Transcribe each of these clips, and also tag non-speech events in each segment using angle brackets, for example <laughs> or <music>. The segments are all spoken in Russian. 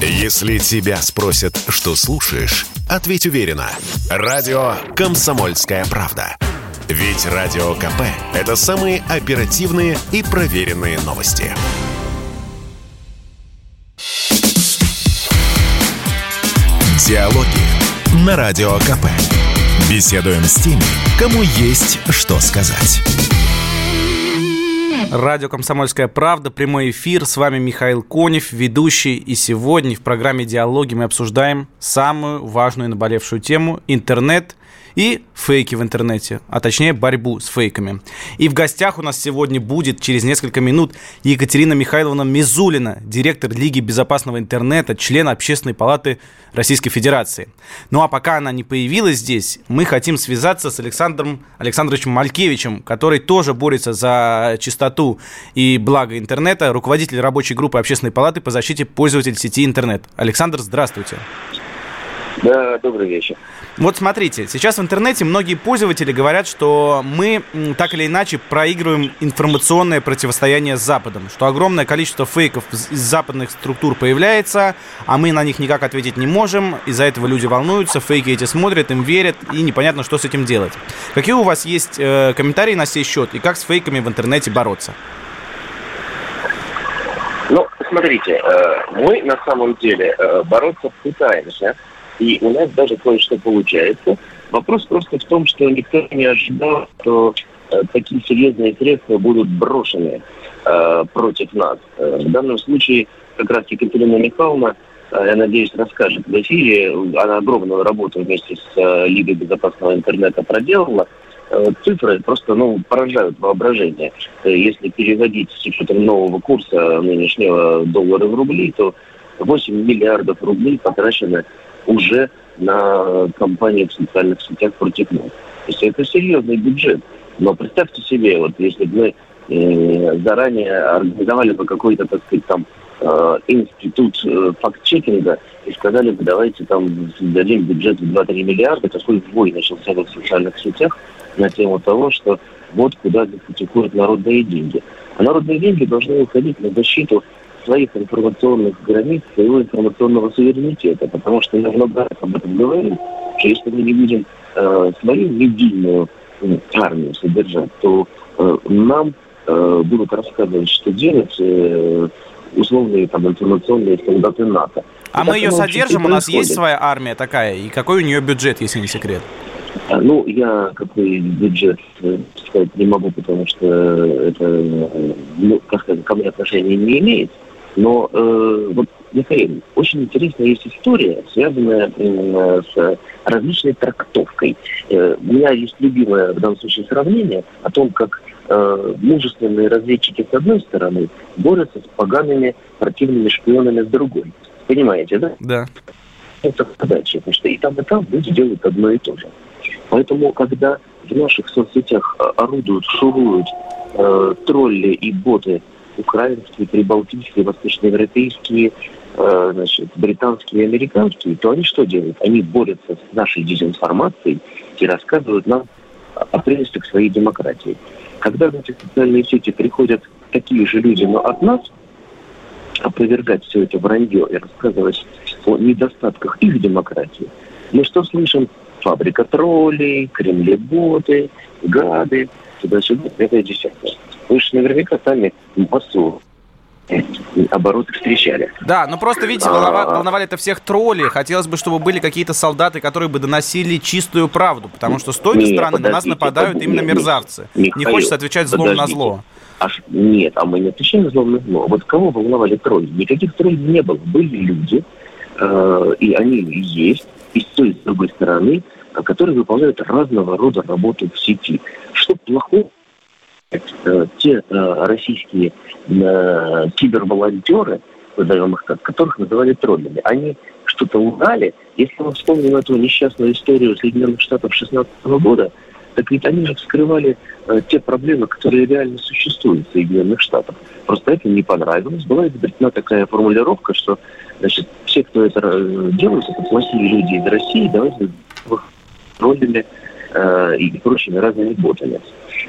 Если тебя спросят, что слушаешь, ответь уверенно. Радио «Комсомольская правда». Ведь Радио КП – это самые оперативные и проверенные новости. Диалоги на Радио КП. Беседуем с теми, кому есть что сказать. Радио «Комсомольская правда», прямой эфир. С вами Михаил Конев, ведущий. И сегодня в программе «Диалоги» мы обсуждаем самую важную и наболевшую тему – интернет и фейки в интернете, а точнее борьбу с фейками. И в гостях у нас сегодня будет через несколько минут Екатерина Михайловна Мизулина, директор Лиги безопасного интернета, член Общественной палаты Российской Федерации. Ну а пока она не появилась здесь, мы хотим связаться с Александром Александровичем Малькевичем, который тоже борется за чистоту и благо интернета, руководитель рабочей группы Общественной палаты по защите пользователей сети интернет. Александр, здравствуйте. Да, добрый вечер. Вот смотрите, сейчас в интернете многие пользователи говорят, что мы так или иначе проигрываем информационное противостояние с Западом, что огромное количество фейков из западных структур появляется, а мы на них никак ответить не можем, из-за этого люди волнуются, фейки эти смотрят, им верят, и непонятно, что с этим делать. Какие у вас есть э, комментарии на сей счет, и как с фейками в интернете бороться? Ну, смотрите, э, мы на самом деле э, бороться пытаемся. И у нас даже кое-что получается. Вопрос просто в том, что никто не ожидал, что э, такие серьезные средства будут брошены э, против нас. Э, в данном случае как раз Екатерина Михайловна, э, я надеюсь, расскажет в эфире. Она огромную работу вместе с э, Лигой безопасного интернета проделала. Э, цифры просто ну, поражают воображение. Э, если переводить с учетом нового курса нынешнего доллара в рубли, то 8 миллиардов рублей потрачено уже на кампании в социальных сетях против нас. То есть это серьезный бюджет. Но представьте себе, вот если бы мы э, заранее организовали бы какой-то, так сказать, там э, институт э, факт-чекинга и сказали бы, давайте там дадим бюджет в 2-3 миллиарда, какой вой начался в социальных сетях на тему того, что вот куда уходят народные деньги. А народные деньги должны уходить на защиту своих информационных границ, своего информационного суверенитета. Потому что я много раз об этом говорил, что если мы не будем э, свою медийную э, армию содержать, то э, нам э, будут рассказывать, что делать э, условные там информационные солдаты НАТО. А мы ее содержим, у нас есть своя армия такая, и какой у нее бюджет, если не секрет? А, ну, я какой бюджет э, сказать не могу, потому что это, э, ну, как сказать, ко мне отношения не имеет. Но э, вот, Михаил, очень интересная есть история, связанная э, с различной трактовкой. Э, у меня есть любимое в данном случае сравнение о том, как э, мужественные разведчики с одной стороны борются с погаными противными шпионами с другой. Понимаете, да? Да. Это задача, потому что и там, и там люди делают одно и то же. Поэтому, когда в наших соцсетях э, орудуют, шуруют э, тролли и боты украинские, прибалтийские, восточноевропейские, э, значит, британские и американские, то они что делают? Они борются с нашей дезинформацией и рассказывают нам о прелестях своей демократии. Когда в эти социальные сети приходят такие же люди, но от нас, опровергать все это вранье и рассказывать о недостатках их демократии, мы что слышим? Фабрика троллей, кремлеботы, гады, туда-сюда, это десятое. Вы же наверняка сами массу обороты встречали. Да, ну просто, видите, волновали, волновали это всех тролли. Хотелось бы, чтобы были какие-то солдаты, которые бы доносили чистую правду, потому что с той нет, стороны на нас нападают именно мерзавцы. Михаил, Не хочется отвечать злом подождите. на зло. Аж, нет, а мы не отвечаем злом на зло. Вот кого волновали тролли? Никаких троллей не было. Были люди, э, и они есть, и с той, и с другой стороны, которые выполняют разного рода работу в сети. Что плохого Э, те э, российские э, киберволонтеры, назовем их так, которых называли троллями, они что-то узнали. Если мы вспомним эту несчастную историю Соединенных Штатов 16 года, так ведь они же вскрывали э, те проблемы, которые реально существуют в Соединенных Штатах. Просто это не понравилось. Была изобретена такая формулировка, что значит, все, кто это делает, это плохие люди из России, давайте троллями э, и прочими разными ботами.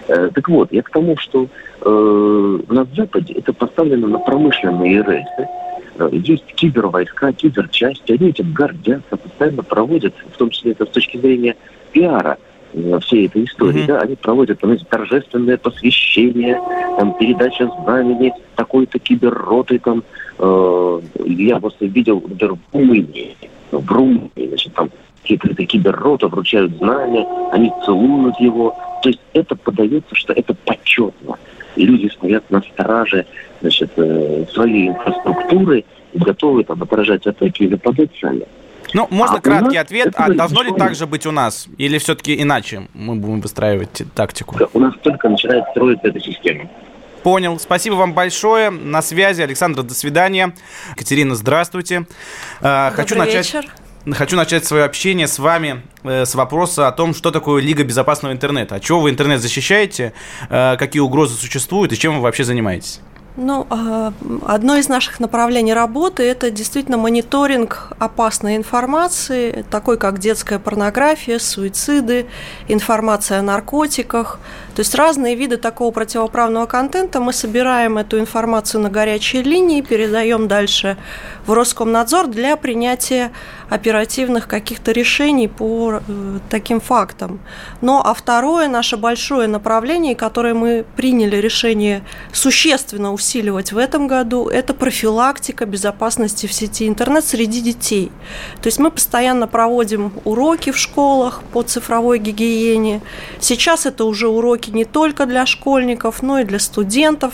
Э, так вот, я к тому, что э, на Западе это поставлено на промышленные рельсы. Э, есть кибервойска, киберчасти, они этим гордятся, постоянно проводят, в том числе это с точки зрения пиара, э, всей этой истории, mm-hmm. да, они проводят там, торжественное посвящение, там, передача знамени такой-то киберроты, там, э, я просто видел, например, в Румынии, в Румынии, значит, там какие-то киберроты вручают знамя, они целуют его, то есть это подается, что это почетно. Люди стоят на страже значит, э, своей инфраструктуры и готовы там, отражать атаки и нападать сами. Ну, можно а краткий ответ. А должно ли так же быть у нас? Или все-таки иначе мы будем выстраивать тактику? У нас только начинает строиться эта система. Понял. Спасибо вам большое. На связи. Александр, до свидания. Катерина, здравствуйте. Добрый Хочу начать... вечер. Хочу начать свое общение с вами э, с вопроса о том, что такое Лига безопасного интернета. А чего вы интернет защищаете, э, какие угрозы существуют и чем вы вообще занимаетесь? Ну, а, одно из наших направлений работы – это действительно мониторинг опасной информации, такой как детская порнография, суициды, информация о наркотиках. То есть разные виды такого противоправного контента. Мы собираем эту информацию на горячей линии, передаем дальше в Роскомнадзор для принятия оперативных каких-то решений по э, таким фактам. Но а второе наше большое направление, которое мы приняли решение существенно усиливать в этом году, это профилактика безопасности в сети интернет среди детей. То есть мы постоянно проводим уроки в школах по цифровой гигиене. Сейчас это уже уроки не только для школьников, но и для студентов,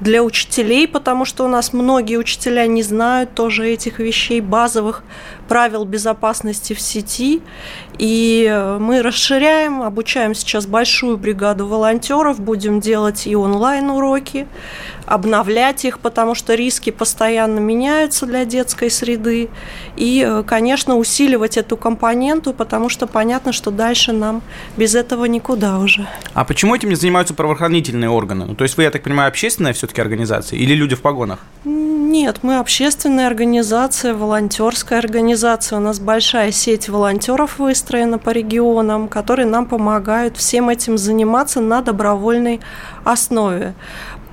для учителей, потому что у нас многие учителя не знают тоже этих вещей базовых правил безопасности в сети. И э, мы расширяем, обучаем сейчас большую бригаду волонтеров, будем делать и онлайн-уроки, обновлять их, потому что риски постоянно меняются для детской среды. И, э, конечно, усиливать эту компоненту, потому что понятно, что дальше нам без этого никуда уже. А почему этим не занимаются правоохранительные органы? Ну, то есть вы, я так понимаю, общественная все-таки организация или люди в погонах? Нет, мы общественная организация, волонтерская организация. У нас большая сеть волонтеров выстроена по регионам, которые нам помогают всем этим заниматься на добровольной основе.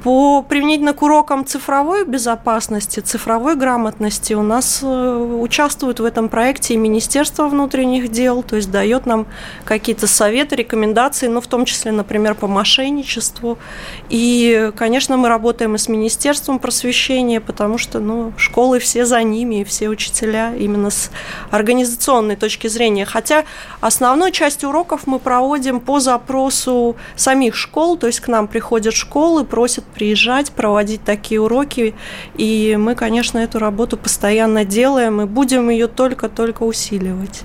По применительно к урокам цифровой безопасности, цифровой грамотности у нас э, участвует в этом проекте и Министерство внутренних дел, то есть дает нам какие-то советы, рекомендации, ну, в том числе, например, по мошенничеству. И, конечно, мы работаем и с Министерством просвещения, потому что, ну, школы все за ними, и все учителя именно с организационной точки зрения. Хотя основную часть уроков мы проводим по запросу самих школ, то есть к нам приходят школы, просят приезжать, проводить такие уроки. И мы, конечно, эту работу постоянно делаем и будем ее только-только усиливать.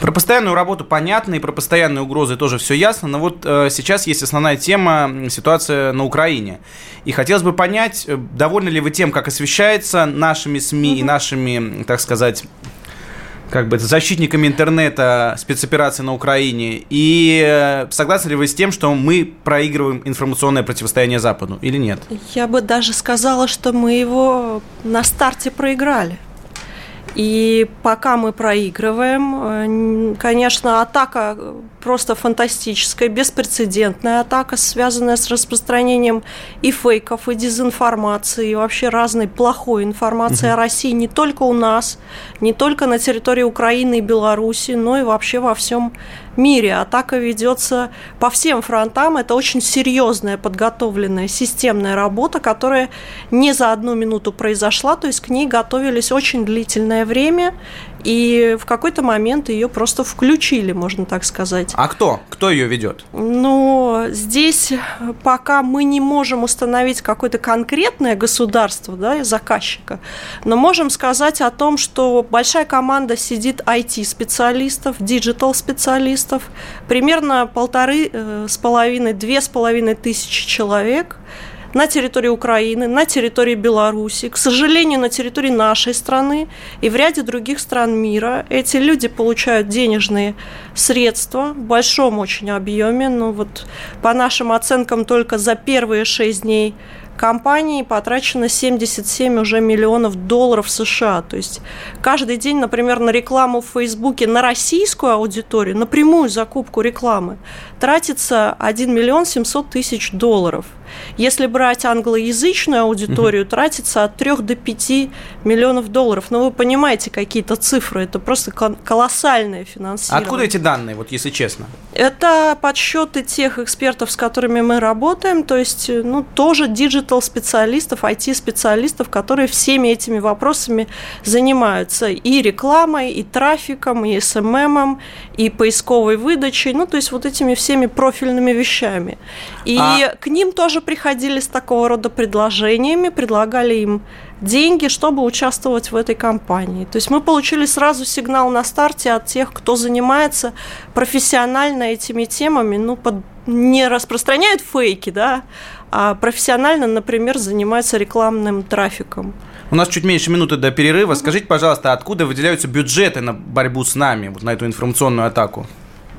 Про постоянную работу понятно, и про постоянные угрозы тоже все ясно. Но вот э, сейчас есть основная тема ситуация на Украине. И хотелось бы понять, э, довольны ли вы тем, как освещается нашими СМИ mm-hmm. и нашими, так сказать, как бы защитниками интернета спецоперации на Украине. И э, согласны ли вы с тем, что мы проигрываем информационное противостояние Западу или нет? Я бы даже сказала, что мы его на старте проиграли. И пока мы проигрываем, э, конечно, атака просто фантастическая, беспрецедентная атака, связанная с распространением и фейков, и дезинформации, и вообще разной плохой информации угу. о России не только у нас, не только на территории Украины и Беларуси, но и вообще во всем мире. Атака ведется по всем фронтам. Это очень серьезная, подготовленная, системная работа, которая не за одну минуту произошла. То есть к ней готовились очень длительное время. И в какой-то момент ее просто включили, можно так сказать. А кто? Кто ее ведет? Ну, здесь пока мы не можем установить какое-то конкретное государство, да, заказчика, но можем сказать о том, что большая команда сидит IT-специалистов, digital-специалистов, примерно полторы э, с половиной, две с половиной тысячи человек – на территории Украины, на территории Беларуси, к сожалению, на территории нашей страны и в ряде других стран мира. Эти люди получают денежные средства в большом очень объеме. Ну вот по нашим оценкам только за первые шесть дней компании потрачено 77 уже миллионов долларов США. То есть каждый день, например, на рекламу в Фейсбуке на российскую аудиторию, на прямую закупку рекламы, тратится 1 миллион 700 тысяч долларов. Если брать англоязычную аудиторию, угу. тратится от 3 до 5 миллионов долларов. Но вы понимаете какие-то цифры, это просто колоссальное финансирование. Откуда эти данные, вот если честно? Это подсчеты тех экспертов, с которыми мы работаем, то есть, ну, тоже digital специалистов, IT-специалистов, которые всеми этими вопросами занимаются. И рекламой, и трафиком, и SMM, и поисковой выдачей, ну, то есть вот этими всеми профильными вещами. И а... к ним тоже приходили с такого рода предложениями, предлагали им деньги, чтобы участвовать в этой кампании. То есть мы получили сразу сигнал на старте от тех, кто занимается профессионально этими темами, ну, под, не распространяет фейки, да, а профессионально, например, занимается рекламным трафиком. У нас чуть меньше минуты до перерыва. Скажите, пожалуйста, откуда выделяются бюджеты на борьбу с нами, вот на эту информационную атаку?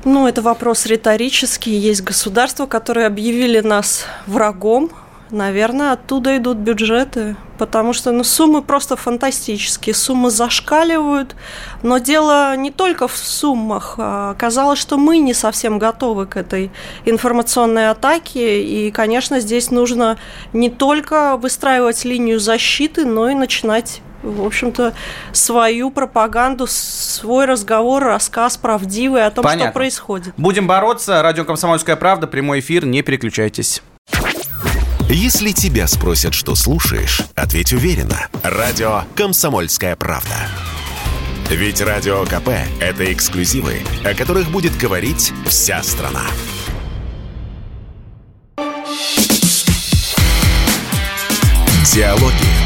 Ну, это вопрос риторический. Есть государства, которые объявили нас врагом. Наверное, оттуда идут бюджеты, потому что ну, суммы просто фантастические, суммы зашкаливают, но дело не только в суммах. А оказалось, что мы не совсем готовы к этой информационной атаке, и, конечно, здесь нужно не только выстраивать линию защиты, но и начинать в общем-то, свою пропаганду, свой разговор, рассказ правдивый о том, Понятно. что происходит. Будем бороться. Радио «Комсомольская правда», прямой эфир, не переключайтесь. Если тебя спросят, что слушаешь, ответь уверенно. Радио «Комсомольская правда». Ведь Радио КП – это эксклюзивы, о которых будет говорить вся страна. Диалоги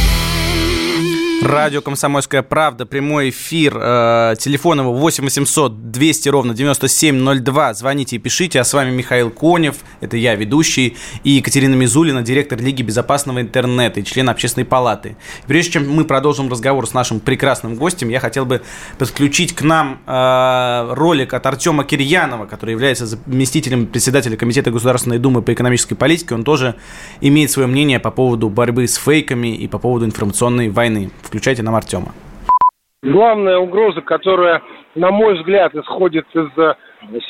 Радио «Комсомольская правда», прямой эфир, э, телефон его 8 800 200 ровно 9702. Звоните и пишите. А с вами Михаил Конев, это я, ведущий, и Екатерина Мизулина, директор Лиги безопасного интернета и член общественной палаты. Прежде чем мы продолжим разговор с нашим прекрасным гостем, я хотел бы подключить к нам э, ролик от Артема Кирьянова, который является заместителем председателя Комитета Государственной Думы по экономической политике. Он тоже имеет свое мнение по поводу борьбы с фейками и по поводу информационной войны. Включайте нам Артема. Главная угроза, которая, на мой взгляд, исходит из э,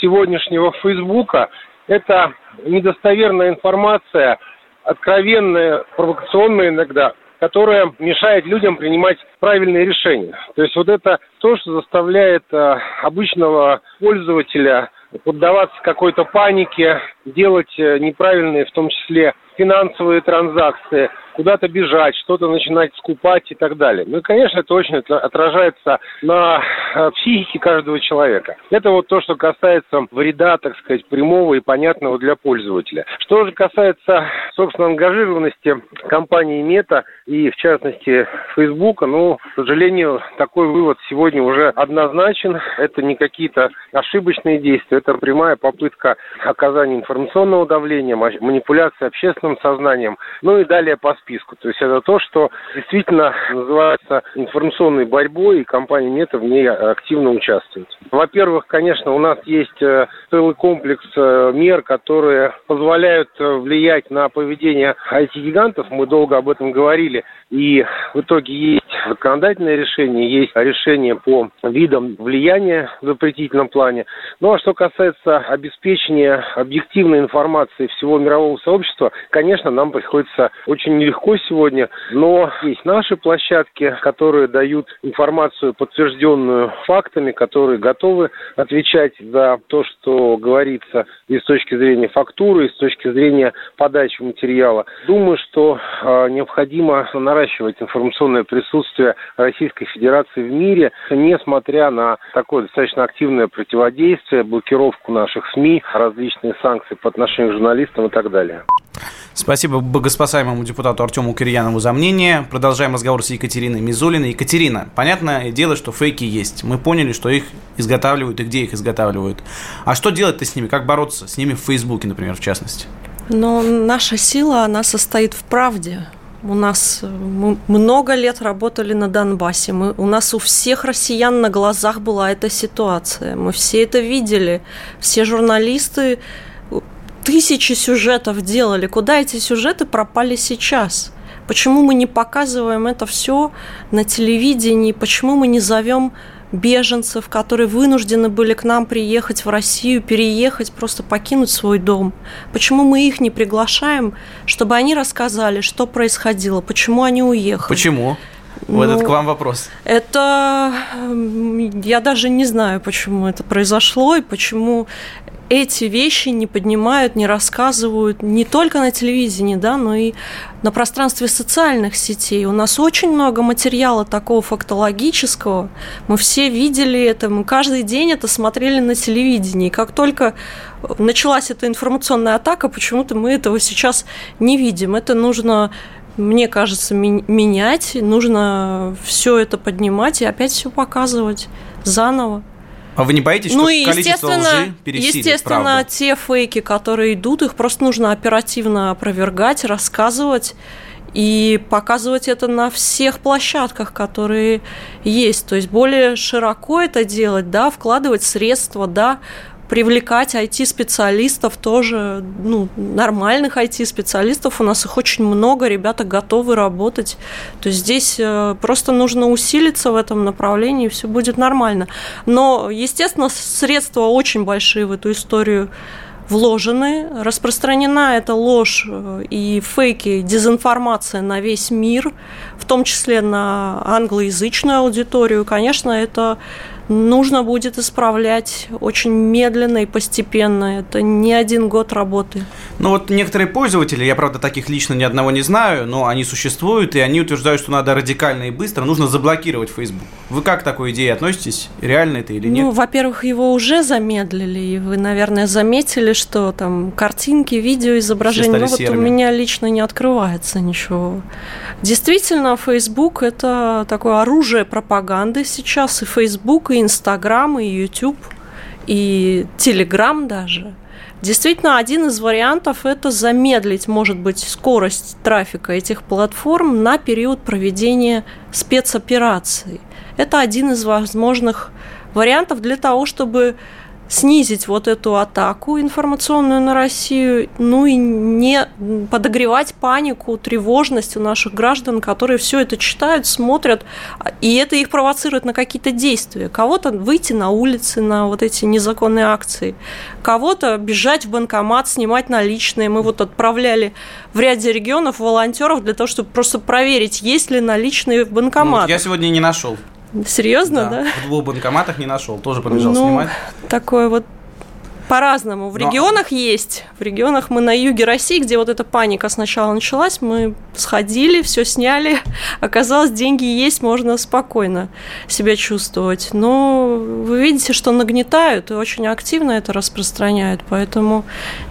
сегодняшнего Фейсбука, это недостоверная информация, откровенная, провокационная иногда, которая мешает людям принимать правильные решения. То есть вот это то, что заставляет э, обычного пользователя поддаваться какой-то панике, делать э, неправильные, в том числе финансовые транзакции, куда-то бежать, что-то начинать скупать и так далее. Ну и, конечно, это очень отражается на э, психике каждого человека. Это вот то, что касается вреда, так сказать, прямого и понятного для пользователя. Что же касается, собственно, ангажированности компании Мета и, в частности, Фейсбука, ну, к сожалению, такой вывод сегодня уже однозначен. Это не какие-то ошибочные действия, это прямая попытка оказания информационного давления, манипуляции общественным сознанием, ну и далее по списку. То есть это то, что действительно называется информационной борьбой, и компания Мета в ней активно участвует. Во-первых, конечно, у нас есть э, целый комплекс э, мер, которые позволяют э, влиять на поведение IT-гигантов. Мы долго об этом говорили. И в итоге есть законодательное решение, есть решение по видам влияния в запретительном плане. Ну а что касается обеспечения объективной информации всего мирового сообщества, конечно, нам приходится очень нелегко сегодня, но есть наши площадки, которые дают информацию, подтвержденную фактами, которые готовы отвечать за то, что говорится и с точки зрения фактуры, и с точки зрения подачи материала. Думаю, что э, необходимо наращивать информационное присутствие Российской Федерации в мире, несмотря на такое достаточно активное противодействие, блокировку наших СМИ, различные санкции по отношению к журналистам и так далее. Спасибо богоспасаемому депутату Артему Кирьянову за мнение. Продолжаем разговор с Екатериной Мизулиной. Екатерина, понятное дело, что фейки есть. Мы поняли, что их изготавливают и где их изготавливают. А что делать-то с ними? Как бороться с ними в Фейсбуке, например, в частности? Но наша сила, она состоит в правде. У нас мы много лет работали на Донбассе. Мы, у нас у всех россиян на глазах была эта ситуация. Мы все это видели. Все журналисты тысячи сюжетов делали. Куда эти сюжеты пропали сейчас? Почему мы не показываем это все на телевидении? Почему мы не зовем беженцев, которые вынуждены были к нам приехать в Россию, переехать, просто покинуть свой дом? Почему мы их не приглашаем, чтобы они рассказали, что происходило, почему они уехали? Почему? Вот ну, этот к вам вопрос. Это я даже не знаю, почему это произошло и почему эти вещи не поднимают, не рассказывают не только на телевидении, да, но и на пространстве социальных сетей. У нас очень много материала такого фактологического. Мы все видели это, мы каждый день это смотрели на телевидении. И как только началась эта информационная атака, почему-то мы этого сейчас не видим. Это нужно мне кажется, менять, нужно все это поднимать и опять все показывать заново. А вы не боитесь, ну, что и количество лжи пересилит Естественно, правду? те фейки, которые идут, их просто нужно оперативно опровергать, рассказывать и показывать это на всех площадках, которые есть. То есть более широко это делать, да, вкладывать средства, да, привлекать IT-специалистов тоже, ну, нормальных IT-специалистов. У нас их очень много, ребята готовы работать. То есть здесь э, просто нужно усилиться в этом направлении, и все будет нормально. Но, естественно, средства очень большие в эту историю вложены, распространена эта ложь э, и фейки, дезинформация на весь мир, в том числе на англоязычную аудиторию, конечно, это нужно будет исправлять очень медленно и постепенно. Это не один год работы. Ну вот некоторые пользователи, я правда таких лично ни одного не знаю, но они существуют, и они утверждают, что надо радикально и быстро, нужно заблокировать Facebook. Вы как к такой идее относитесь? Реально это или нет? Ну, во-первых, его уже замедлили, и вы, наверное, заметили, что там картинки, видео, изображения, ну вот серыми. у меня лично не открывается ничего. Действительно, Facebook – это такое оружие пропаганды сейчас, и Facebook, и Инстаграм, и YouTube, и Телеграм даже. Действительно, один из вариантов – это замедлить, может быть, скорость трафика этих платформ на период проведения спецопераций. Это один из возможных вариантов для того, чтобы снизить вот эту атаку информационную на Россию, ну и не подогревать панику, тревожность у наших граждан, которые все это читают, смотрят, и это их провоцирует на какие-то действия. Кого-то выйти на улицы на вот эти незаконные акции, кого-то бежать в банкомат, снимать наличные. Мы вот отправляли в ряде регионов волонтеров для того, чтобы просто проверить, есть ли наличные в банкоматах. Ну, я сегодня не нашел. Серьезно, да? да? В двух банкоматах не нашел, тоже побежал ну, снимать. Такое вот по-разному. В Но... регионах есть. В регионах мы на юге России, где вот эта паника сначала началась, мы сходили, все сняли. <laughs> Оказалось, деньги есть, можно спокойно себя чувствовать. Но вы видите, что нагнетают и очень активно это распространяют. Поэтому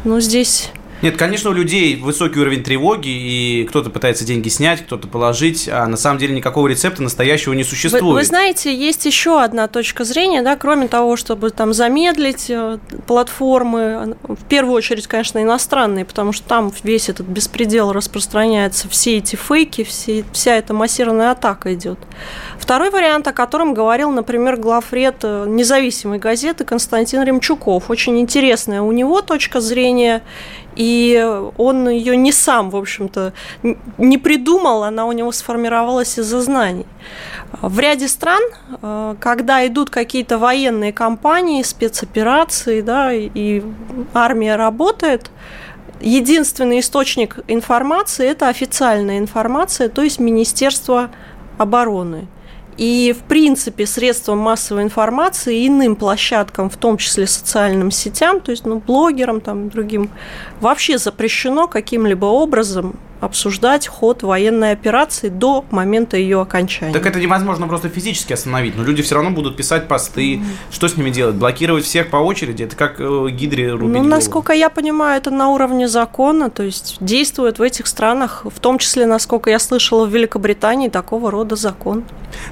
ну, здесь нет, конечно, у людей высокий уровень тревоги, и кто-то пытается деньги снять, кто-то положить, а на самом деле никакого рецепта настоящего не существует. Вы, вы знаете, есть еще одна точка зрения, да, кроме того, чтобы там замедлить э, платформы, в первую очередь, конечно, иностранные, потому что там весь этот беспредел распространяется, все эти фейки, все, вся эта массированная атака идет. Второй вариант, о котором говорил, например, главред э, независимой газеты Константин Ремчуков. Очень интересная у него точка зрения, и он ее не сам, в общем-то, не придумал, она у него сформировалась из-за знаний. В ряде стран, э, когда идут какие-то военные кампании, спецоперации, да, и армия работает, единственный источник информации – это официальная информация, то есть Министерство обороны – и, в принципе, средствам массовой информации, иным площадкам, в том числе социальным сетям, то есть ну, блогерам, там, другим, вообще запрещено каким-либо образом обсуждать ход военной операции до момента ее окончания. Так это невозможно просто физически остановить, но люди все равно будут писать посты. Mm-hmm. Что с ними делать? Блокировать всех по очереди? Это как э, гидре рубить Ну, голову. насколько я понимаю, это на уровне закона, то есть действует в этих странах, в том числе, насколько я слышала, в Великобритании такого рода закон.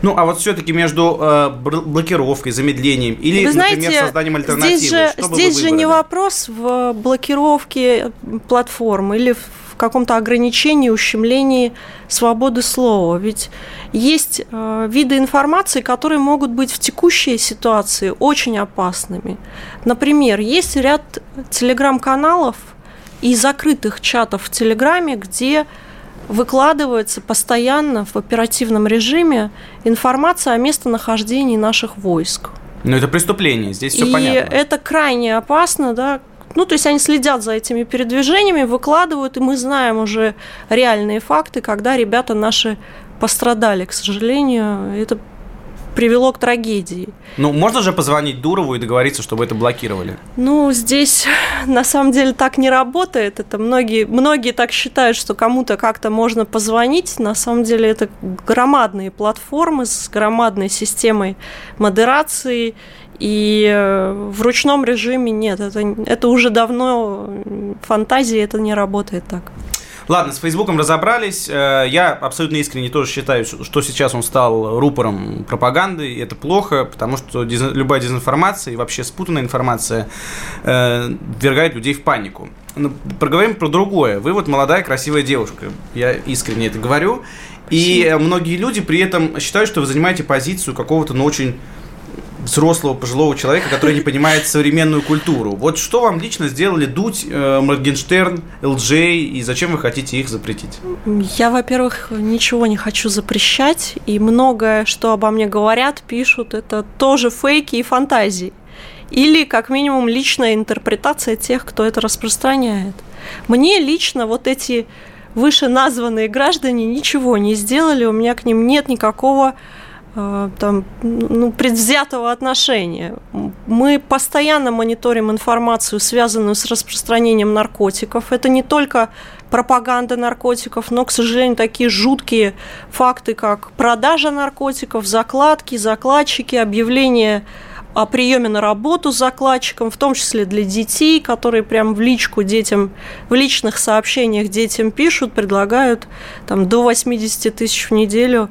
Ну, а вот все-таки между э, блокировкой, замедлением или, Вы знаете, например, созданием альтернативы, здесь же, здесь же не вопрос в блокировке платформ или в каком-то ограничении, ущемлении свободы слова. Ведь есть э, виды информации, которые могут быть в текущей ситуации очень опасными. Например, есть ряд телеграм-каналов и закрытых чатов в Телеграме, где выкладывается постоянно в оперативном режиме информация о местонахождении наших войск. Но это преступление, здесь все и понятно. это крайне опасно, да. Ну, то есть они следят за этими передвижениями, выкладывают, и мы знаем уже реальные факты, когда ребята наши пострадали, к сожалению. Это привело к трагедии. Ну, можно же позвонить Дурову и договориться, чтобы это блокировали? Ну, здесь на самом деле так не работает. Это многие, многие так считают, что кому-то как-то можно позвонить. На самом деле это громадные платформы с громадной системой модерации. И э, в ручном режиме нет, это, это уже давно фантазии, это не работает так. Ладно, с Фейсбуком разобрались. Э, я абсолютно искренне тоже считаю, что сейчас он стал рупором пропаганды, и это плохо, потому что любая дезинформация и вообще спутанная информация э, ввергает людей в панику. Но проговорим про другое. Вы вот молодая, красивая девушка. Я искренне это говорю. И многие люди при этом считают, что вы занимаете позицию какого-то, ну, очень взрослого пожилого человека, который не понимает современную культуру. Вот что вам лично сделали Дудь, э, Моргенштерн, ЛДЖ, и зачем вы хотите их запретить? Я, во-первых, ничего не хочу запрещать, и многое, что обо мне говорят, пишут, это тоже фейки и фантазии. Или, как минимум, личная интерпретация тех, кто это распространяет. Мне лично вот эти вышеназванные граждане ничего не сделали, у меня к ним нет никакого там, ну, предвзятого отношения. Мы постоянно мониторим информацию, связанную с распространением наркотиков. Это не только пропаганда наркотиков, но, к сожалению, такие жуткие факты, как продажа наркотиков, закладки, закладчики, объявление о приеме на работу закладчиком, в том числе для детей, которые прям в личку детям, в личных сообщениях детям пишут, предлагают там, до 80 тысяч в неделю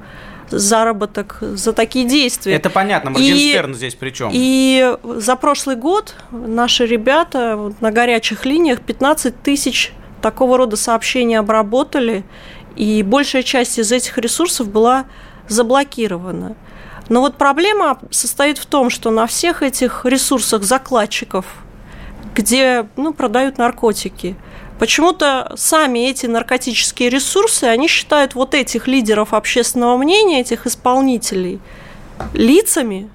заработок за такие действия. Это понятно, Моргенштерн здесь при чем? И за прошлый год наши ребята на горячих линиях 15 тысяч такого рода сообщений обработали, и большая часть из этих ресурсов была заблокирована. Но вот проблема состоит в том, что на всех этих ресурсах закладчиков, где ну, продают наркотики, Почему-то сами эти наркотические ресурсы, они считают вот этих лидеров общественного мнения, этих исполнителей, лицами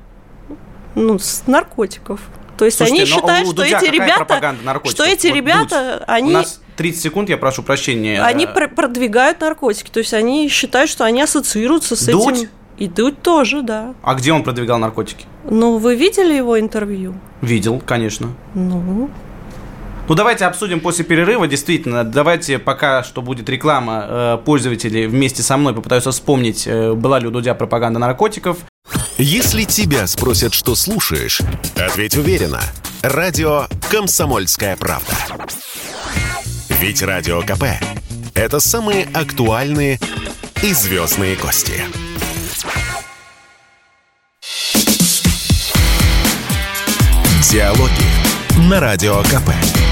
ну, с наркотиков. То есть Слушайте, они считают, что эти ребята, что эти вот ребята, Дудь. они... У нас 30 секунд, я прошу прощения. Они пр продвигают наркотики, то есть они считают, что они ассоциируются с Дудь? этим. И Дудь тоже, да. А где он продвигал наркотики? Ну, вы видели его интервью? Видел, конечно. Ну, ну, давайте обсудим после перерыва. Действительно, давайте пока что будет реклама, э, пользователи вместе со мной попытаются вспомнить, э, была ли у Дудя пропаганда наркотиков. Если тебя спросят, что слушаешь, ответь уверенно. Радио «Комсомольская правда». Ведь Радио КП – это самые актуальные и звездные гости. Диалоги на Радио КП.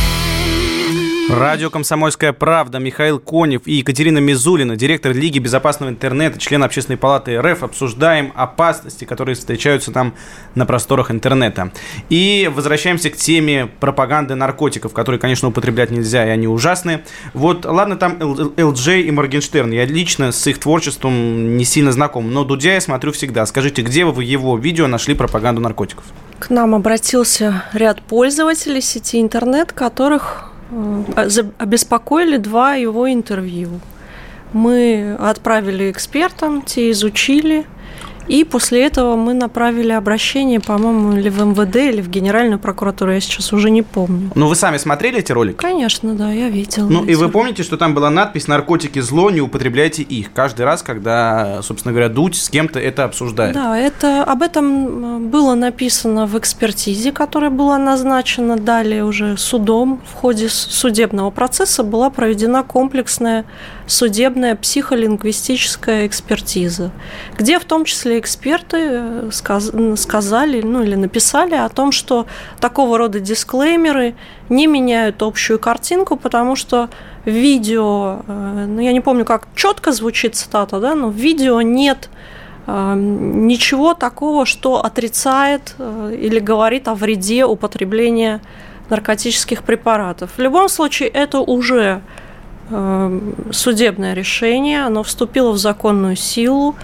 Радио «Комсомольская правда» Михаил Конев и Екатерина Мизулина, директор Лиги безопасного интернета, член Общественной палаты РФ, обсуждаем опасности, которые встречаются там на просторах интернета. И возвращаемся к теме пропаганды наркотиков, которые, конечно, употреблять нельзя, и они ужасны. Вот, ладно, там ЛДЖ и Моргенштерн. Я лично с их творчеством не сильно знаком, но Дудя я смотрю всегда. Скажите, где вы его видео нашли пропаганду наркотиков? К нам обратился ряд пользователей сети интернет, которых обеспокоили два его интервью. Мы отправили экспертам, те изучили – и после этого мы направили обращение, по-моему, или в МВД, или в Генеральную прокуратуру, я сейчас уже не помню. Ну, вы сами смотрели эти ролики? Конечно, да, я видела. Ну, и вы помните, что там была надпись «Наркотики зло, не употребляйте их». Каждый раз, когда, собственно говоря, Дудь с кем-то это обсуждает. Да, это, об этом было написано в экспертизе, которая была назначена далее уже судом. В ходе судебного процесса была проведена комплексная судебная психолингвистическая экспертиза, где в том числе эксперты э, сказ сказали, ну или написали о том, что такого рода дисклеймеры не меняют общую картинку, потому что в видео, э, ну я не помню, как четко звучит цитата, да, но в видео нет э, ничего такого, что отрицает или говорит о вреде употребления наркотических препаратов. В любом случае, это уже судебное решение, оно вступило в законную силу,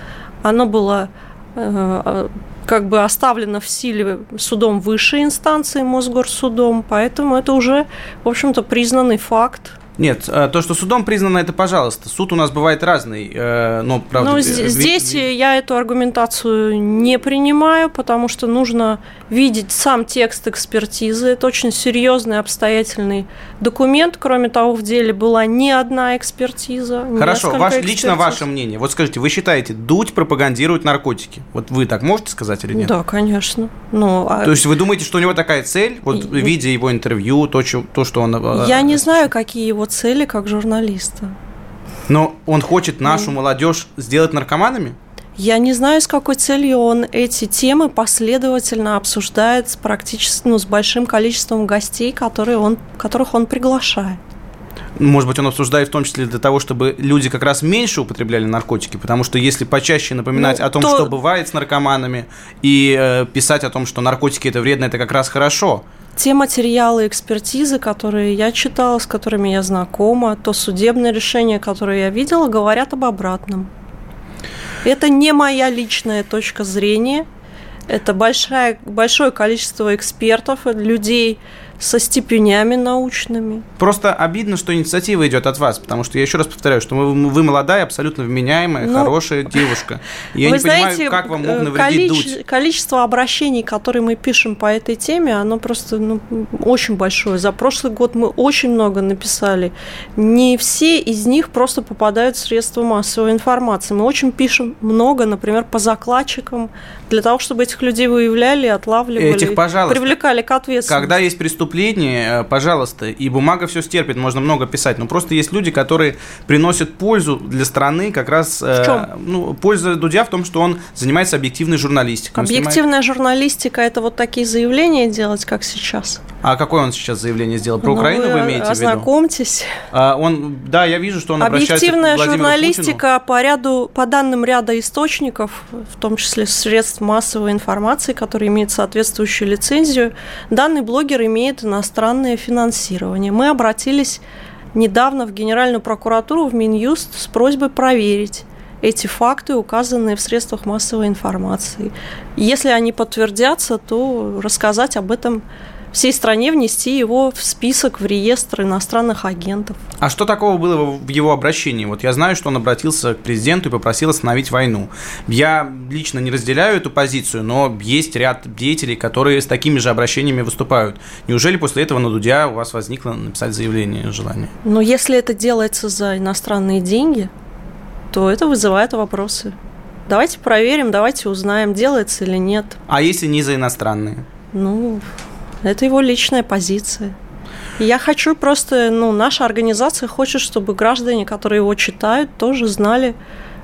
оно было э, как бы оставлено в силе судом высшей инстанции, Мосгорсудом, поэтому это уже, в общем-то, признанный факт нет, э, то, что судом признано, это пожалуйста. Суд у нас бывает разный, э, но правда. Ну, здесь ви... я эту аргументацию не принимаю, потому что нужно видеть сам текст экспертизы. Это очень серьезный, обстоятельный документ. Кроме того, в деле была не одна экспертиза. Хорошо, ваш, лично ваше мнение. Вот скажите, вы считаете, Дудь пропагандирует наркотики? Вот вы так можете сказать или нет? Да, конечно. Но, а то есть вы думаете, что у него такая цель, вот и... видя его интервью, то, то, что он... Э, я не знаю, какие его цели как журналиста. Но он хочет нашу ну, молодежь сделать наркоманами? Я не знаю, с какой целью он эти темы последовательно обсуждает с практически ну, с большим количеством гостей, которые он, которых он приглашает. Может быть, он обсуждает в том числе для того, чтобы люди как раз меньше употребляли наркотики, потому что если почаще напоминать ну, о том, то... что бывает с наркоманами, и э, писать о том, что наркотики это вредно, это как раз хорошо. Те материалы экспертизы, которые я читала, с которыми я знакома, то судебное решение, которое я видела, говорят об обратном. Это не моя личная точка зрения. Это большое, большое количество экспертов, людей, со степенями научными. Просто обидно, что инициатива идет от вас, потому что я еще раз повторяю, что вы, вы молодая, абсолютно вменяемая, ну, хорошая девушка. Я не знаете, понимаю, как вам мог навредить количе, дуть. Количество обращений, которые мы пишем по этой теме, оно просто ну, очень большое. За прошлый год мы очень много написали. Не все из них просто попадают в средства массовой информации. Мы очень пишем много, например, по закладчикам, для того, чтобы этих людей выявляли, отлавливали, этих, пожалуйста, привлекали к ответственности. Когда есть преступление, э, пожалуйста, и бумага все стерпит, можно много писать, но просто есть люди, которые приносят пользу для страны как раз... Э, в чем? Ну, польза Дудя в том, что он занимается объективной журналистикой. Объективная снимает... журналистика – это вот такие заявления делать, как сейчас. А какое он сейчас заявление сделал? Про ну, Украину вы, вы имеете в виду? Ознакомьтесь. А, он, да, я вижу, что он Объективная обращается к журналистика Путину. по ряду, по данным ряда источников, в том числе средств массовой информации, которые имеют соответствующую лицензию, данный блогер имеет иностранное финансирование. Мы обратились недавно в Генеральную прокуратуру, в Минюст с просьбой проверить эти факты, указанные в средствах массовой информации. Если они подтвердятся, то рассказать об этом всей стране внести его в список, в реестр иностранных агентов. А что такого было в его обращении? Вот я знаю, что он обратился к президенту и попросил остановить войну. Я лично не разделяю эту позицию, но есть ряд деятелей, которые с такими же обращениями выступают. Неужели после этого на Дудя у вас возникло написать заявление, желание? Ну, если это делается за иностранные деньги, то это вызывает вопросы. Давайте проверим, давайте узнаем, делается или нет. А если не за иностранные? Ну, это его личная позиция. Я хочу просто, ну, наша организация хочет, чтобы граждане, которые его читают, тоже знали,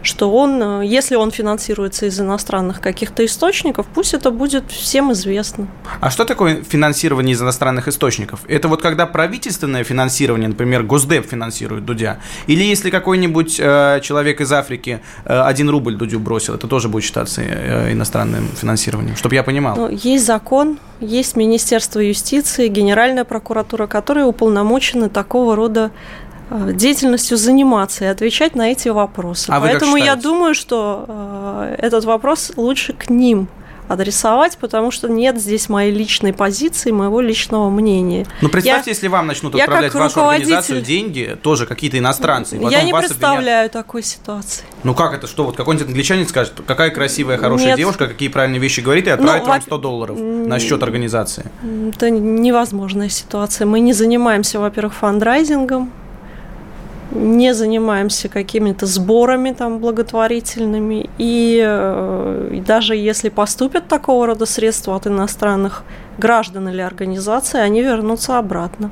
что он, э, если он финансируется из иностранных каких-то источников, пусть это будет всем известно. А что такое финансирование из иностранных источников? Это вот когда правительственное финансирование, например, Госдеп финансирует Дудя, или если какой-нибудь э, человек из Африки э, один рубль Дудю бросил, это тоже будет считаться э, иностранным финансированием, чтобы я понимал. Ну, есть закон, есть Министерство юстиции, Генеральная прокуратура, которые уполномочены такого рода деятельностью заниматься и отвечать на эти вопросы. А Поэтому я думаю, что э, этот вопрос лучше к ним адресовать, потому что нет здесь моей личной позиции, моего личного мнения. Ну, представьте, я, если вам начнут отправлять в вашу организацию деньги, тоже какие-то иностранцы. Я не представляю обвинят... такой ситуации. Ну, как это? Что, вот какой-нибудь англичанин скажет, какая красивая, хорошая нет. девушка, какие правильные вещи говорит, и ну, отправит ну, вам 100 долларов на счет организации? Это невозможная ситуация. Мы не занимаемся, во-первых, фандрайзингом, не занимаемся какими-то сборами там благотворительными, и, э, и даже если поступят такого рода средства от иностранных граждан или организаций, они вернутся обратно.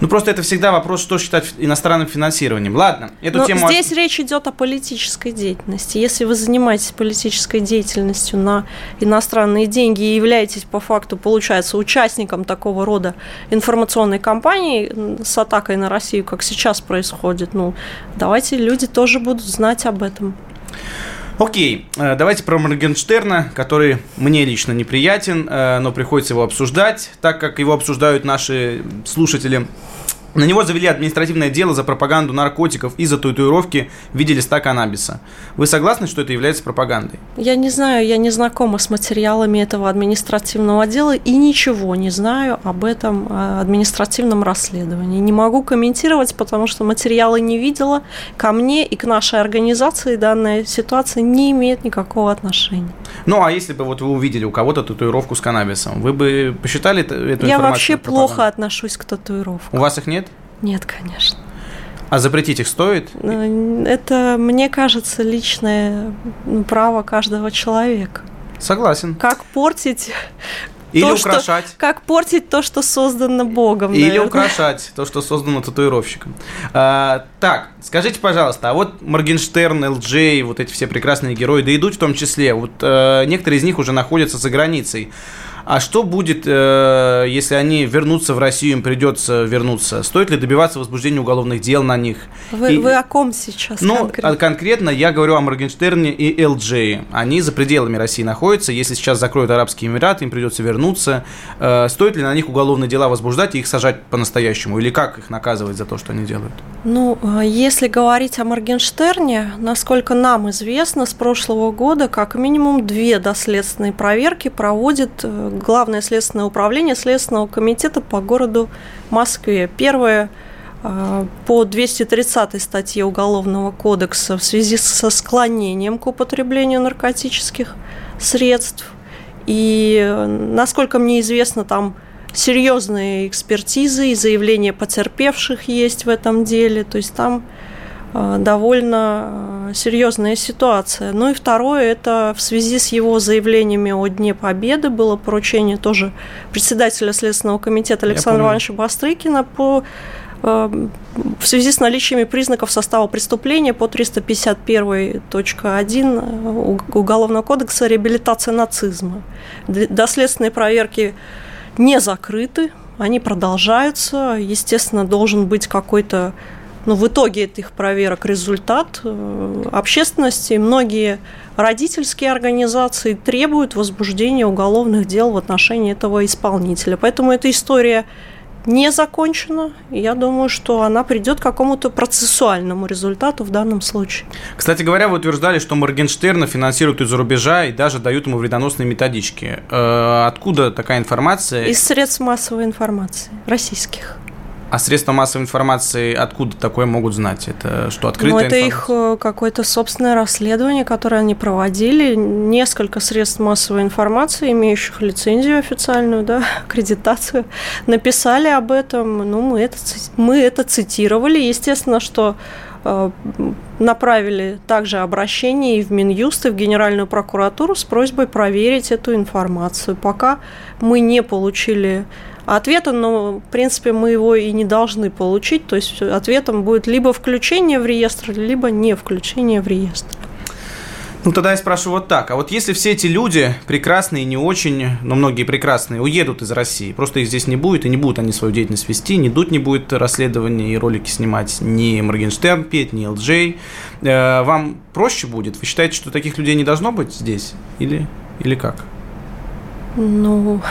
Ну, просто это всегда вопрос, что считать иностранным финансированием. Ладно, эту Но тему... здесь речь идет о политической деятельности. Если вы занимаетесь политической деятельностью на иностранные деньги и являетесь по факту, получается, участником такого рода информационной кампании с атакой на Россию, как сейчас происходит, ну, давайте люди тоже будут знать об этом. Окей, э, давайте про Моргенштерна, который мне лично неприятен, э, но приходится его обсуждать, так как его обсуждают наши слушатели. На него завели административное дело за пропаганду наркотиков и за татуировки в виде листа каннабиса. Вы согласны, что это является пропагандой? Я не знаю, я не знакома с материалами этого административного дела и ничего не знаю об этом э, административном расследовании. Не могу комментировать, потому что материалы не видела. Ко мне и к нашей организации данная ситуация не имеет никакого отношения. Ну, а если бы вот вы увидели у кого-то татуировку с каннабисом, вы бы посчитали эту я информацию? Я вообще плохо отношусь к татуировкам. У вас их нет? Нет, конечно. А запретить их стоит? Ну, это, мне кажется, личное право каждого человека. Согласен. Как портить или то, украшать. Что, как портить то, что создано Богом. Или наверное. украшать то, что создано татуировщиком. А, так, скажите, пожалуйста, а вот Моргенштерн, ЛД, вот эти все прекрасные герои, да идут в том числе, вот э, некоторые из них уже находятся за границей. А что будет, э, если они вернутся в Россию, им придется вернуться? Стоит ли добиваться возбуждения уголовных дел на них? Вы, и, вы о ком сейчас ну, конкретно? конкретно я говорю о Моргенштерне и ЛД. Они за пределами России находятся. Если сейчас закроют Арабские Эмираты, им придется вернуться. Э, стоит ли на них уголовные дела возбуждать и их сажать по-настоящему? Или как их наказывать за то, что они делают? Ну, если говорить о Моргенштерне, насколько нам известно, с прошлого года как минимум две доследственные проверки проводит э, Главное следственное управление Следственного комитета по городу Москве. Первое э, по 230 статье Уголовного кодекса в связи со склонением к употреблению наркотических средств. И, насколько мне известно, там серьезные экспертизы и заявления потерпевших есть в этом деле. То есть там довольно э, серьезная ситуация. Ну и второе, это в связи с его заявлениями о Дне Победы было поручение тоже председателя Следственного комитета Александра Ивановича Бастрыкина по э, в связи с наличиями признаков состава преступления по 351.1 Уголовного кодекса реабилитация нацизма. Доследственные проверки не закрыты, они продолжаются. Естественно, должен быть какой-то но в итоге этих проверок результат э, общественности. Многие родительские организации требуют возбуждения уголовных дел в отношении этого исполнителя. Поэтому эта история не закончена. И я думаю, что она придет к какому-то процессуальному результату в данном случае. Кстати говоря, вы утверждали, что Моргенштерна финансируют из-за рубежа и даже дают ему вредоносные методички. Э, откуда такая информация? Из средств массовой информации, российских. А средства массовой информации откуда такое могут знать? Это что, открытая Ну, это информация? их э, какое-то собственное расследование, которое они проводили. Несколько средств массовой информации, имеющих лицензию официальную, да, <laughs> аккредитацию, написали об этом. Ну, мы это, мы это цитировали. Естественно, что направили также обращение и в Минюст, и в Генеральную прокуратуру с просьбой проверить эту информацию. Пока мы не получили ответа, но, в принципе, мы его и не должны получить. То есть ответом будет либо включение в реестр, либо не включение в реестр. Ну, тогда я спрошу вот так. А вот если все эти люди, прекрасные, не очень, но многие прекрасные, уедут из России, просто их здесь не будет, и не будут они свою деятельность вести, ни Дудь не будет расследования и ролики снимать, ни Моргенштерн петь, ни ЛДЖ, э, вам проще будет? Вы считаете, что таких людей не должно быть здесь? Или, или как? Ну,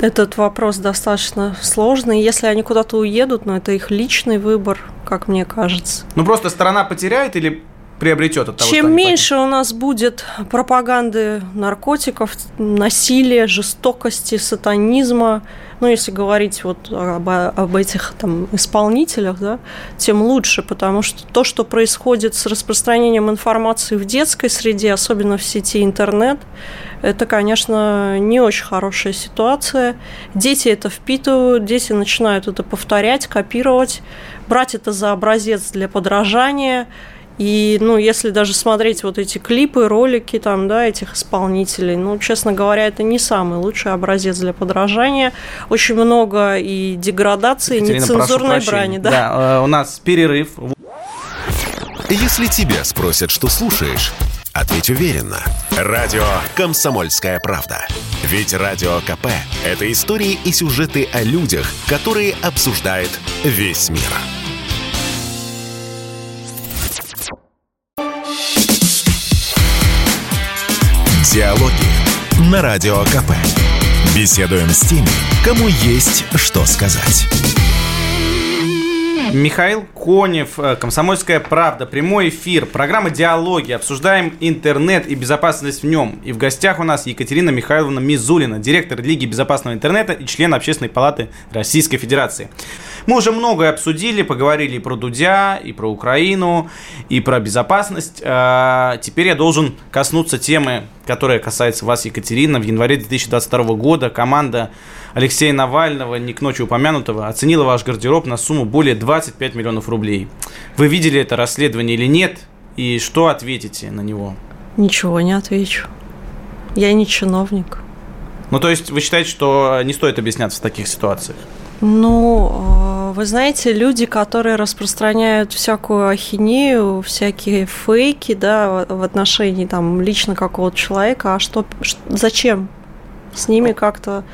этот вопрос достаточно сложный. Если они куда-то уедут, но ну, это их личный выбор, как мне кажется. Ну просто страна потеряет или приобретет от того, Чем меньше у нас будет пропаганды наркотиков, насилия, жестокости, сатанизма, ну, если говорить вот об, об этих там исполнителях, да, тем лучше, потому что то, что происходит с распространением информации в детской среде, особенно в сети интернет, это, конечно, не очень хорошая ситуация. Дети это впитывают, дети начинают это повторять, копировать, брать это за образец для подражания. И, ну, если даже смотреть вот эти клипы, ролики там, да, этих исполнителей, ну, честно говоря, это не самый лучший образец для подражания. Очень много и деградации, и нецензурной брани. Да, да э, у нас перерыв. Если тебя спросят, что слушаешь, ответь уверенно. Радио «Комсомольская правда». Ведь Радио КП – это истории и сюжеты о людях, которые обсуждает весь мир. Диалоги на Радио КП. Беседуем с теми, кому есть что сказать. Михаил Конев, э, «Комсомольская правда», прямой эфир, программа «Диалоги». Обсуждаем интернет и безопасность в нем. И в гостях у нас Екатерина Михайловна Мизулина, директор Лиги безопасного интернета и член Общественной палаты Российской Федерации. Мы уже многое обсудили, поговорили и про Дудя, и про Украину, и про безопасность. А, теперь я должен коснуться темы, которая касается вас, Екатерина. В январе 2022 года команда Алексея Навального, не к ночи упомянутого, оценила ваш гардероб на сумму более 25 миллионов рублей. Вы видели это расследование или нет? И что ответите на него? Ничего не отвечу. Я не чиновник. Ну, то есть вы считаете, что не стоит объясняться в таких ситуациях? Ну, а, вы знаете, люди, которые распространяют всякую ахинею, всякие фейки, да, в отношении там лично какого-то человека, а что, зачем с ними как-то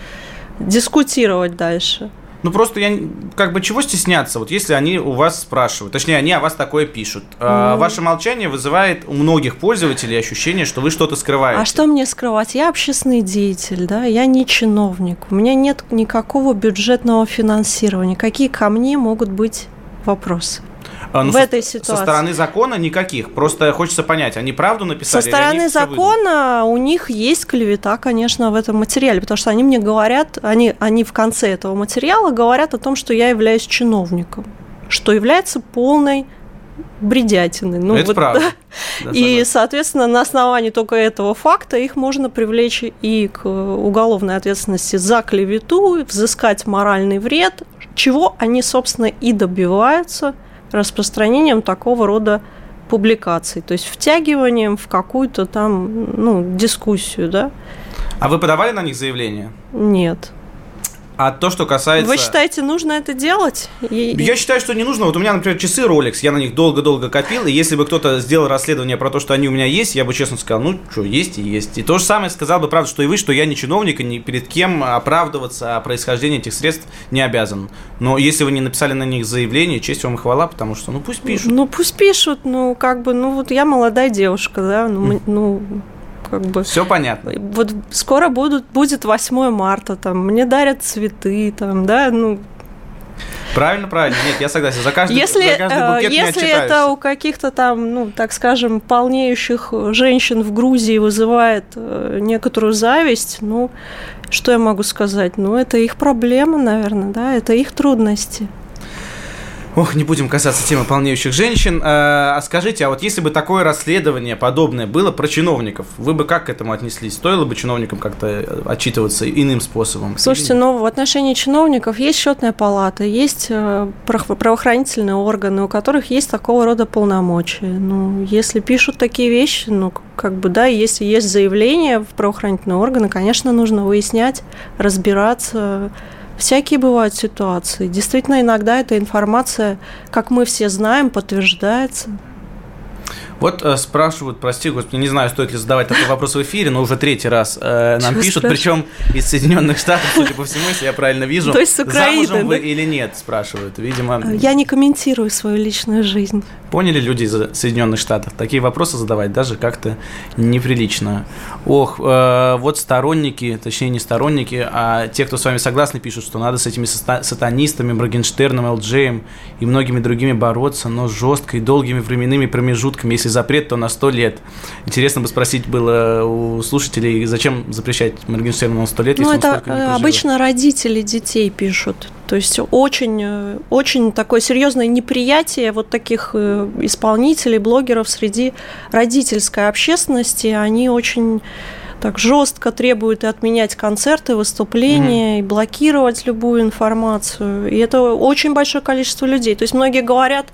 дискутировать дальше? Ну просто я как бы чего стесняться, вот если они у вас спрашивают, точнее они о вас такое пишут. Mm. А, ваше молчание вызывает у многих пользователей ощущение, что вы что-то скрываете. А что мне скрывать? Я общественный деятель, да, я не чиновник, у меня нет никакого бюджетного финансирования. Какие ко мне могут быть вопросы? А, ну, в со, этой ситуации. Со стороны закона никаких. Просто хочется понять, они правду написали? Со стороны закона у них есть клевета, конечно, в этом материале, потому что они мне говорят, они, они в конце этого материала говорят о том, что я являюсь чиновником, что является полной бредятины. Ну, Это вот, правда. Да. и, соответственно, на основании только этого факта их можно привлечь и к уголовной ответственности за клевету, взыскать моральный вред, чего они, собственно, и добиваются – распространением такого рода публикаций, то есть втягиванием в какую-то там ну, дискуссию, да. А вы подавали на них заявление? Нет. А то, что касается... Вы считаете, нужно это делать? Я считаю, что не нужно. Вот у меня, например, часы Rolex, я на них долго-долго копил, и если бы кто-то сделал расследование про то, что они у меня есть, я бы честно сказал, ну, что, есть и есть. И то же самое сказал бы, правда, что и вы, что я не чиновник, и ни перед кем оправдываться о происхождении этих средств не обязан. Но если вы не написали на них заявление, честь вам и хвала, потому что, ну, пусть пишут. Ну, пусть пишут, ну, как бы, ну, вот я молодая девушка, да, ну, ну как бы. Все понятно. Вот скоро будут, будет 8 марта, там, мне дарят цветы, там, да, ну, Правильно, правильно. Нет, я согласен. За каждый, если, за каждый букет Если это у каких-то там, ну, так скажем, полнеющих женщин в Грузии вызывает э, некоторую зависть, ну, что я могу сказать? Ну, это их проблема, наверное, да, это их трудности. Ох, не будем касаться темы полнеющих женщин. А, а скажите, а вот если бы такое расследование подобное было про чиновников, вы бы как к этому отнеслись? Стоило бы чиновникам как-то э, отчитываться иным способом? Слушайте, ну в отношении чиновников есть счетная палата, есть э, правоохранительные органы, у которых есть такого рода полномочия. Ну, если пишут такие вещи, ну, как бы, да, если есть заявление в правоохранительные органы, конечно, нужно выяснять, разбираться, Всякие бывают ситуации. Действительно, иногда эта информация, как мы все знаем, подтверждается. Вот э, спрашивают, прости, господи, не знаю, стоит ли задавать такой вопрос в эфире, но уже третий раз э, нам Чего пишут, причем из Соединенных Штатов, судя по всему, если я правильно вижу. То есть с Украины, Замужем вы или нет, спрашивают, видимо. Я не комментирую свою личную жизнь. Поняли люди из Соединенных Штатов? Такие вопросы задавать даже как-то неприлично. Ох, э, вот сторонники, точнее не сторонники, а те, кто с вами согласны, пишут, что надо с этими сатанистами, Моргенштерном, ЛДЖем и многими другими бороться, но жестко и долгими временными промежутками, если запрет, то на 100 лет. Интересно бы спросить было у слушателей, зачем запрещать Моргенштерну на 100 лет, ну, это обычно родители детей пишут. То есть очень, очень такое серьезное неприятие вот таких э, исполнителей, блогеров среди родительской общественности. Они очень так жестко требуют и отменять концерты, выступления, mm-hmm. и блокировать любую информацию. И это очень большое количество людей. То есть многие говорят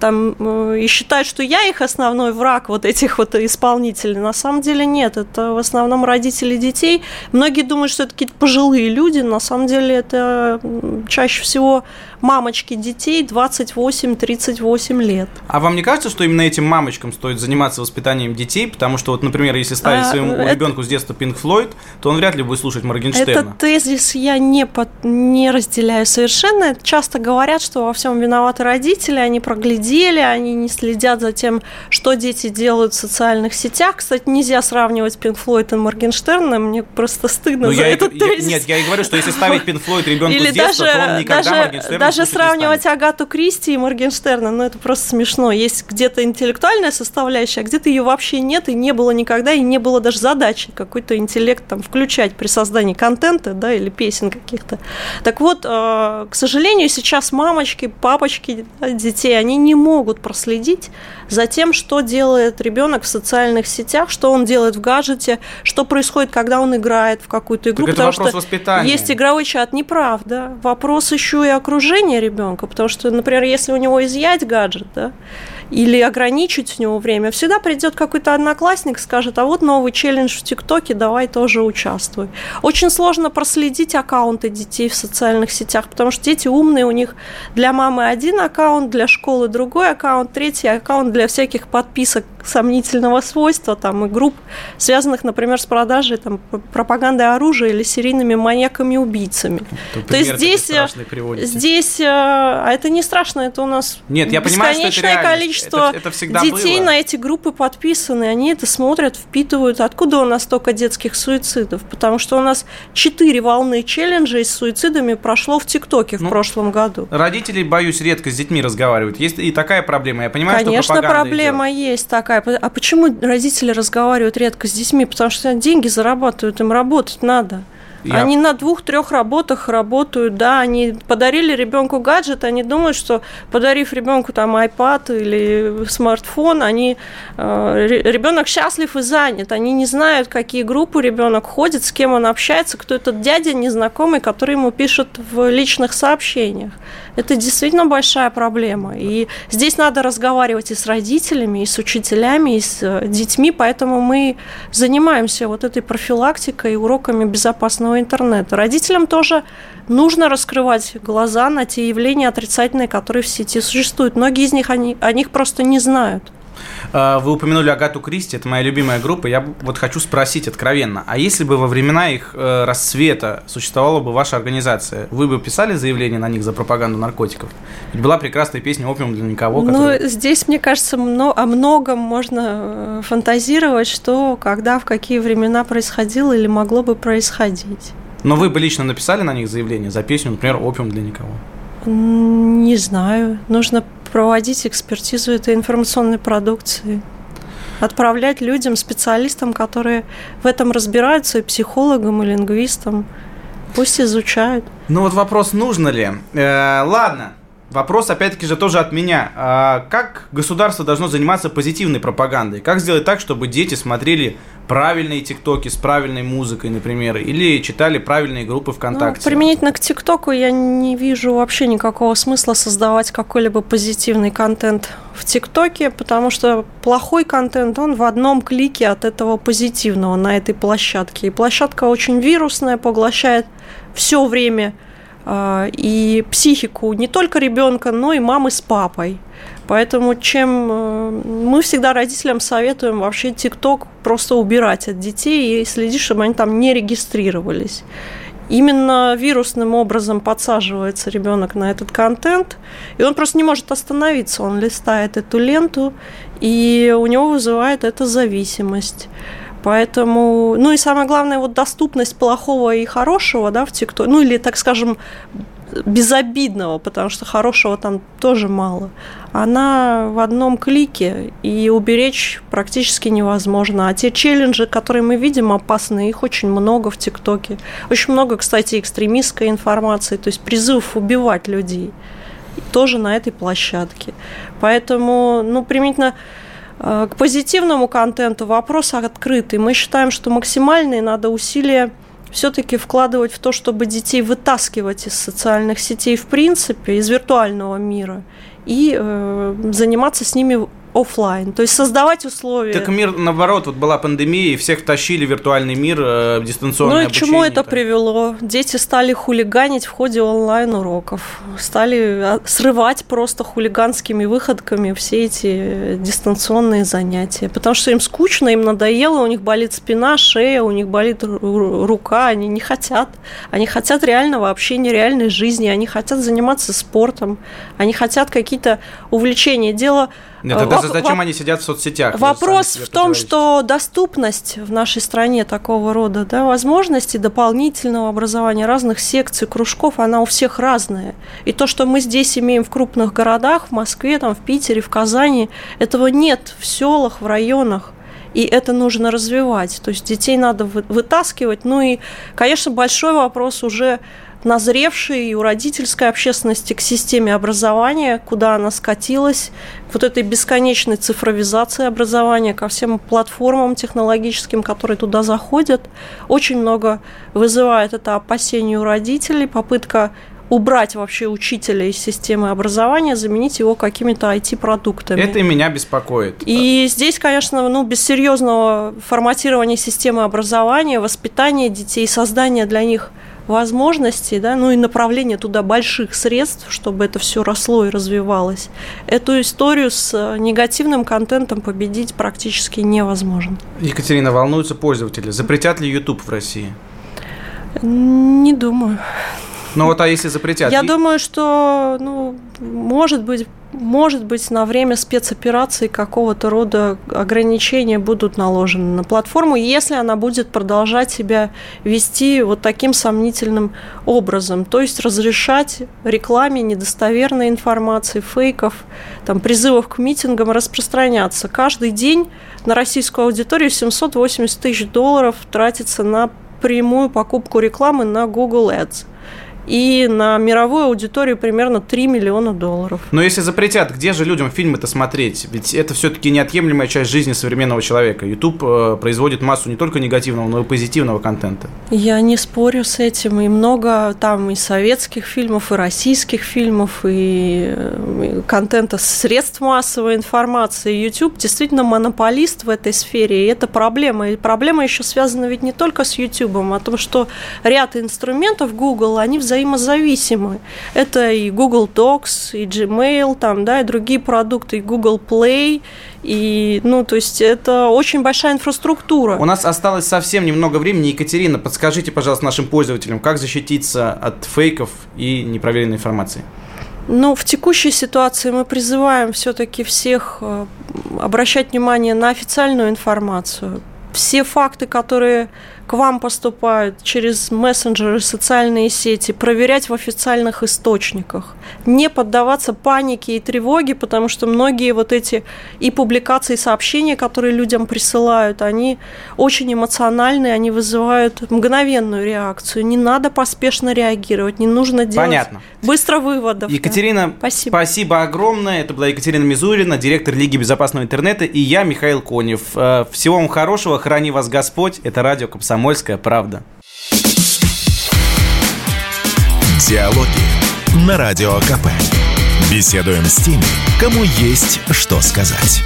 там э, и считают, что я их основной враг вот этих вот исполнителей. На самом деле нет, это в основном родители детей. Многие думают, что это какие-то пожилые люди, на самом деле это чаще всего мамочки детей 28-38 лет. А вам не кажется, что именно этим мамочкам стоит заниматься воспитанием детей? Потому что, вот, например, если ставить а, своему это... ребенку с детства Пинк Флойд, то он вряд ли будет слушать Моргенштерна. Этот тезис я не, под... не разделяю совершенно. Часто говорят, что во всем виноваты родители, они проглядели, они не следят за тем, что дети делают в социальных сетях. Кстати, нельзя сравнивать Пинк Флойд и Моргенштерна, мне просто стыдно ну, за я этот я, тезис. Нет, я и говорю, что если ставить Пинк Флойд ребенку с детства, даже, то он никогда даже, Моргенштерна даже сравнивать Агату Кристи и Моргенштерна, ну это просто смешно. Есть где-то интеллектуальная составляющая, а где-то ее вообще нет и не было никогда, и не было даже задачи какой-то интеллект там включать при создании контента, да, или песен каких-то. Так вот, э, к сожалению, сейчас мамочки, папочки детей, они не могут проследить за тем, что делает ребенок в социальных сетях, что он делает в гаджете, что происходит, когда он играет в какую-то игру. Так потому это вопрос что воспитания. есть игровой чат, неправда. Вопрос еще и окружения ребенка, потому что, например, если у него изъять гаджет, да, или ограничить у него время, всегда придет какой-то одноклассник, скажет, а вот новый челлендж в ТикТоке, давай тоже участвуй. Очень сложно проследить аккаунты детей в социальных сетях, потому что дети умные, у них для мамы один аккаунт, для школы другой аккаунт, третий аккаунт для всяких подписок сомнительного свойства, там, и групп, связанных, например, с продажей там, пропагандой оружия или серийными маньяками-убийцами. То есть здесь, э, здесь, э, а это не страшно, это у нас Нет, я понимаю, что это количество это, это детей было. на эти группы подписаны, они это смотрят, впитывают. Откуда у нас столько детских суицидов? Потому что у нас четыре волны челленджей с суицидами прошло в ТикТоке в ну, прошлом году. Родители, боюсь, редко с детьми разговаривают. Есть и такая проблема. Я понимаю, Конечно, что проблема идет. есть такая. А почему родители разговаривают редко с детьми? Потому что деньги зарабатывают, им работать надо. Я... Они на двух-трех работах работают, да, они подарили ребенку гаджет, они думают, что подарив ребенку там iPad или смартфон, они э, ребенок счастлив и занят, они не знают, какие группы ребенок ходит, с кем он общается, кто этот дядя незнакомый, который ему пишет в личных сообщениях. Это действительно большая проблема. И здесь надо разговаривать и с родителями, и с учителями, и с э, детьми, поэтому мы занимаемся вот этой профилактикой и уроками безопасного интернета. Родителям тоже нужно раскрывать глаза на те явления отрицательные, которые в сети существуют. Многие из них они, о них просто не знают. А, вы упомянули Агату Кристи, это моя любимая группа. Я вот хочу спросить откровенно, а если бы во времена их э, расцвета существовала бы ваша организация, вы бы писали заявление на них за пропаганду наркотиков? Ведь была прекрасная песня «Опиум для никого». Ну, которая... здесь, мне кажется, о многом можно э, фантазировать, что, когда, в какие времена происходило или могло бы происходить. Но вы бы лично написали на них заявление за песню, например, «Опиум для никого»? Не знаю. Нужно проводить экспертизу этой информационной продукции отправлять людям, специалистам, которые в этом разбираются, и психологам, и лингвистам. Пусть изучают. Ну вот вопрос, нужно ли. Э, ладно, Вопрос, опять-таки же, тоже от меня. А как государство должно заниматься позитивной пропагандой? Как сделать так, чтобы дети смотрели правильные тиктоки с правильной музыкой, например, или читали правильные группы ВКонтакте? Ну, применительно к тиктоку я не вижу вообще никакого смысла создавать какой-либо позитивный контент в ТикТоке, потому что плохой контент, он в одном клике от этого позитивного на этой площадке. И площадка очень вирусная, поглощает все время и психику не только ребенка, но и мамы с папой. Поэтому чем э, мы всегда родителям советуем вообще ТикТок просто убирать от детей и следить, чтобы они там не регистрировались. Именно вирусным образом подсаживается ребенок на этот контент, и он просто не может остановиться. Он листает эту ленту, и у него вызывает это зависимость. Поэтому, ну и самое главное, вот доступность плохого и хорошего, да, в ТикТоке, ну или, так скажем, безобидного, потому что хорошего там тоже мало. Она в одном клике, и уберечь практически невозможно. А те челленджи, которые мы видим, опасные, их очень много в ТикТоке. Очень много, кстати, экстремистской информации, то есть призывов убивать людей тоже на этой площадке. Поэтому, ну, применительно К позитивному контенту вопрос открытый. Мы считаем, что максимальные надо усилия все-таки вкладывать в то, чтобы детей вытаскивать из социальных сетей в принципе, из виртуального мира, и э, заниматься с ними офлайн, то есть создавать условия. Так мир, наоборот, вот была пандемия, и всех тащили в виртуальный мир, э, дистанционное Ну и к чему это так. привело? Дети стали хулиганить в ходе онлайн-уроков, стали а, срывать просто хулиганскими выходками все эти дистанционные занятия, потому что им скучно, им надоело, у них болит спина, шея, у них болит рука, они не хотят. Они хотят реального общения, реальной жизни, они хотят заниматься спортом, они хотят какие-то увлечения. Дело нет, тогда Воп- зачем они сидят в соцсетях? Вопрос в том, что доступность в нашей стране такого рода да, возможностей дополнительного образования, разных секций, кружков, она у всех разная. И то, что мы здесь имеем в крупных городах, в Москве, там, в Питере, в Казани, этого нет в селах, в районах и это нужно развивать. То есть детей надо вытаскивать. Ну и, конечно, большой вопрос уже назревшей у родительской общественности к системе образования, куда она скатилась, к вот этой бесконечной цифровизации образования, ко всем платформам технологическим, которые туда заходят. Очень много вызывает это опасение у родителей, попытка убрать вообще учителя из системы образования, заменить его какими-то IT-продуктами. Это и меня беспокоит. И здесь, конечно, ну, без серьезного форматирования системы образования, воспитания детей, создания для них – возможностей, да, ну и направление туда больших средств, чтобы это все росло и развивалось, эту историю с э, негативным контентом победить практически невозможно. Екатерина, волнуются пользователи. Запретят ли YouTube в России? Не думаю. Ну вот, а если запретят? Я думаю, что, ну, может быть, может быть, на время спецоперации какого-то рода ограничения будут наложены на платформу, если она будет продолжать себя вести вот таким сомнительным образом, то есть разрешать рекламе недостоверной информации, фейков, там, призывов к митингам распространяться. Каждый день на российскую аудиторию 780 тысяч долларов тратится на прямую покупку рекламы на Google Ads и на мировую аудиторию примерно 3 миллиона долларов. Но если запретят, где же людям фильмы-то смотреть? Ведь это все-таки неотъемлемая часть жизни современного человека. YouTube э, производит массу не только негативного, но и позитивного контента. Я не спорю с этим. И много там и советских фильмов, и российских фильмов, и, и контента средств массовой информации. YouTube действительно монополист в этой сфере, и это проблема. И проблема еще связана ведь не только с YouTube, а том, что ряд инструментов Google, они взаимодействуют взаимозависимы. Это и Google Docs, и Gmail, там, да, и другие продукты, и Google Play, и, ну, то есть это очень большая инфраструктура. У нас осталось совсем немного времени. Екатерина, подскажите, пожалуйста, нашим пользователям, как защититься от фейков и непроверенной информации? Ну, в текущей ситуации мы призываем все-таки всех э, обращать внимание на официальную информацию. Все факты, которые к вам поступают через мессенджеры, социальные сети, проверять в официальных источниках, не поддаваться панике и тревоге, потому что многие вот эти и публикации, и сообщения, которые людям присылают, они очень эмоциональные, они вызывают мгновенную реакцию. Не надо поспешно реагировать, не нужно делать Понятно. быстро выводов. Екатерина, да. спасибо. спасибо огромное. Это была Екатерина Мизурина, директор Лиги безопасного интернета, и я, Михаил Конев. Э, всего вам хорошего, храни вас Господь. Это радио Комсомольская «Комсомольская правда». Диалоги на Радио КП. Беседуем с теми, кому есть что сказать.